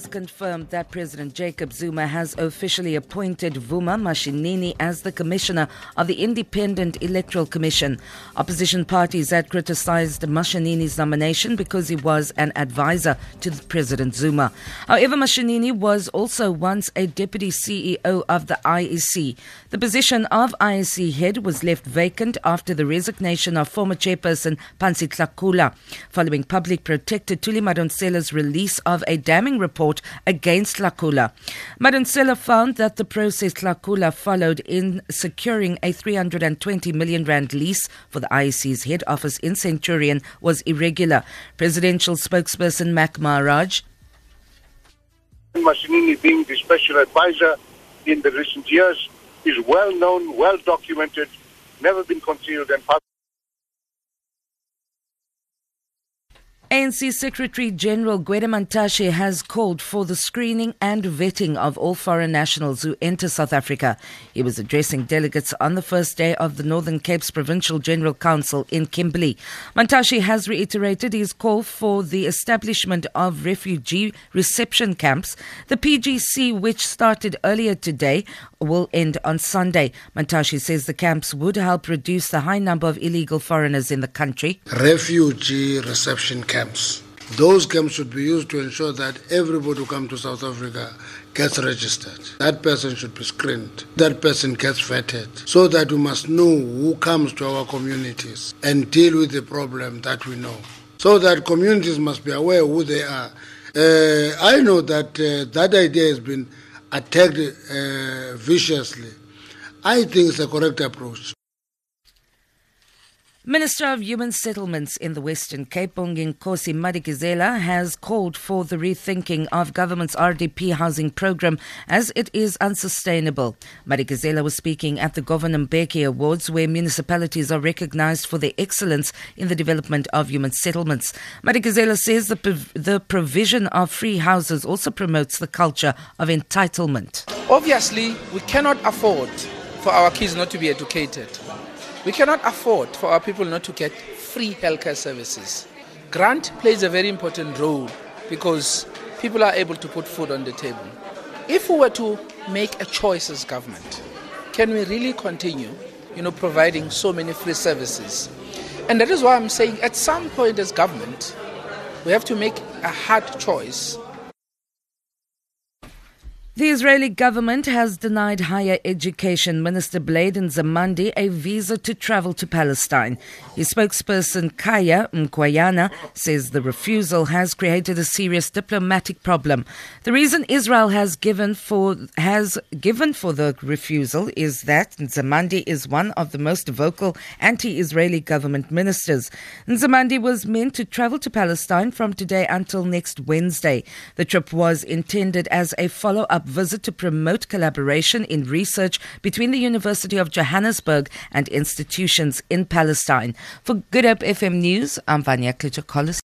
has confirmed that President Jacob Zuma has officially appointed Vuma Mashinini as the commissioner of the Independent Electoral Commission. Opposition parties had criticized Mashinini's nomination because he was an advisor to President Zuma. However, Mashinini was also once a deputy CEO of the IEC. The position of IEC head was left vacant after the resignation of former chairperson Pansy Tlakula following public protector Thuli Madonsela's release of a damning report against Tlakula. Madonsela found that the process Tlakula followed in securing a 320 million rand lease for the IEC's head office in Centurion was irregular. Presidential spokesperson Mac Maharaj Mashinini being the special advisor in the recent years is well known, well documented, never been concealed and ANC Secretary General Gwede Mantashe has called for the screening and vetting of all foreign nationals who enter South Africa. He was addressing delegates on the first day of the Northern Cape's Provincial General Council in Kimberley. Mantashe has reiterated his call for the establishment of refugee reception camps. The PGC, which started earlier today, will end on Sunday. Mantashe says the camps would help reduce the high number of illegal foreigners in the country. Refugee reception camps camps. Those camps should be used to ensure that everybody who comes to South Africa gets registered. That person should be screened. That person gets vetted so that we must know who comes to our communities and deal with the problem that we know. So that communities must be aware who they are. Uh, I know that uh, that idea has been attacked uh, viciously. I think it's a correct approach. Minister of Human Settlements in the Western Cape, Bonginkosi Madikizela, has called for the rethinking of government's RDP housing program as it is unsustainable. Madikizela was speaking at the Govan Mbeki Awards, where municipalities are recognized for their excellence in the development of human settlements. Madikizela says the, prov- the provision of free houses also promotes the culture of entitlement. Obviously, we cannot afford for our kids not to be educated. We cannot afford for our people not to get free healthcare services. Grant plays a very important role because people are able to put food on the table. If we were to make a choice as government, can we really continue, you know, providing so many free services? And that is why I'm saying at some point as government, we have to make a hard choice the Israeli government has denied Higher Education Minister Blade Nzimande a visa to travel to Palestine. His spokesperson Kaya Mkwayana says the refusal has created a serious diplomatic problem. The reason Israel has given for has given for the refusal is that Nzimande is one of the most vocal anti-Israeli government ministers. Nzimande was meant to travel to Palestine from today until next Wednesday. The trip was intended as a follow-up visit to promote collaboration in research between the University of Johannesburg and institutions in Palestine. For Good Hope FM News, I'm Vanya Klitschko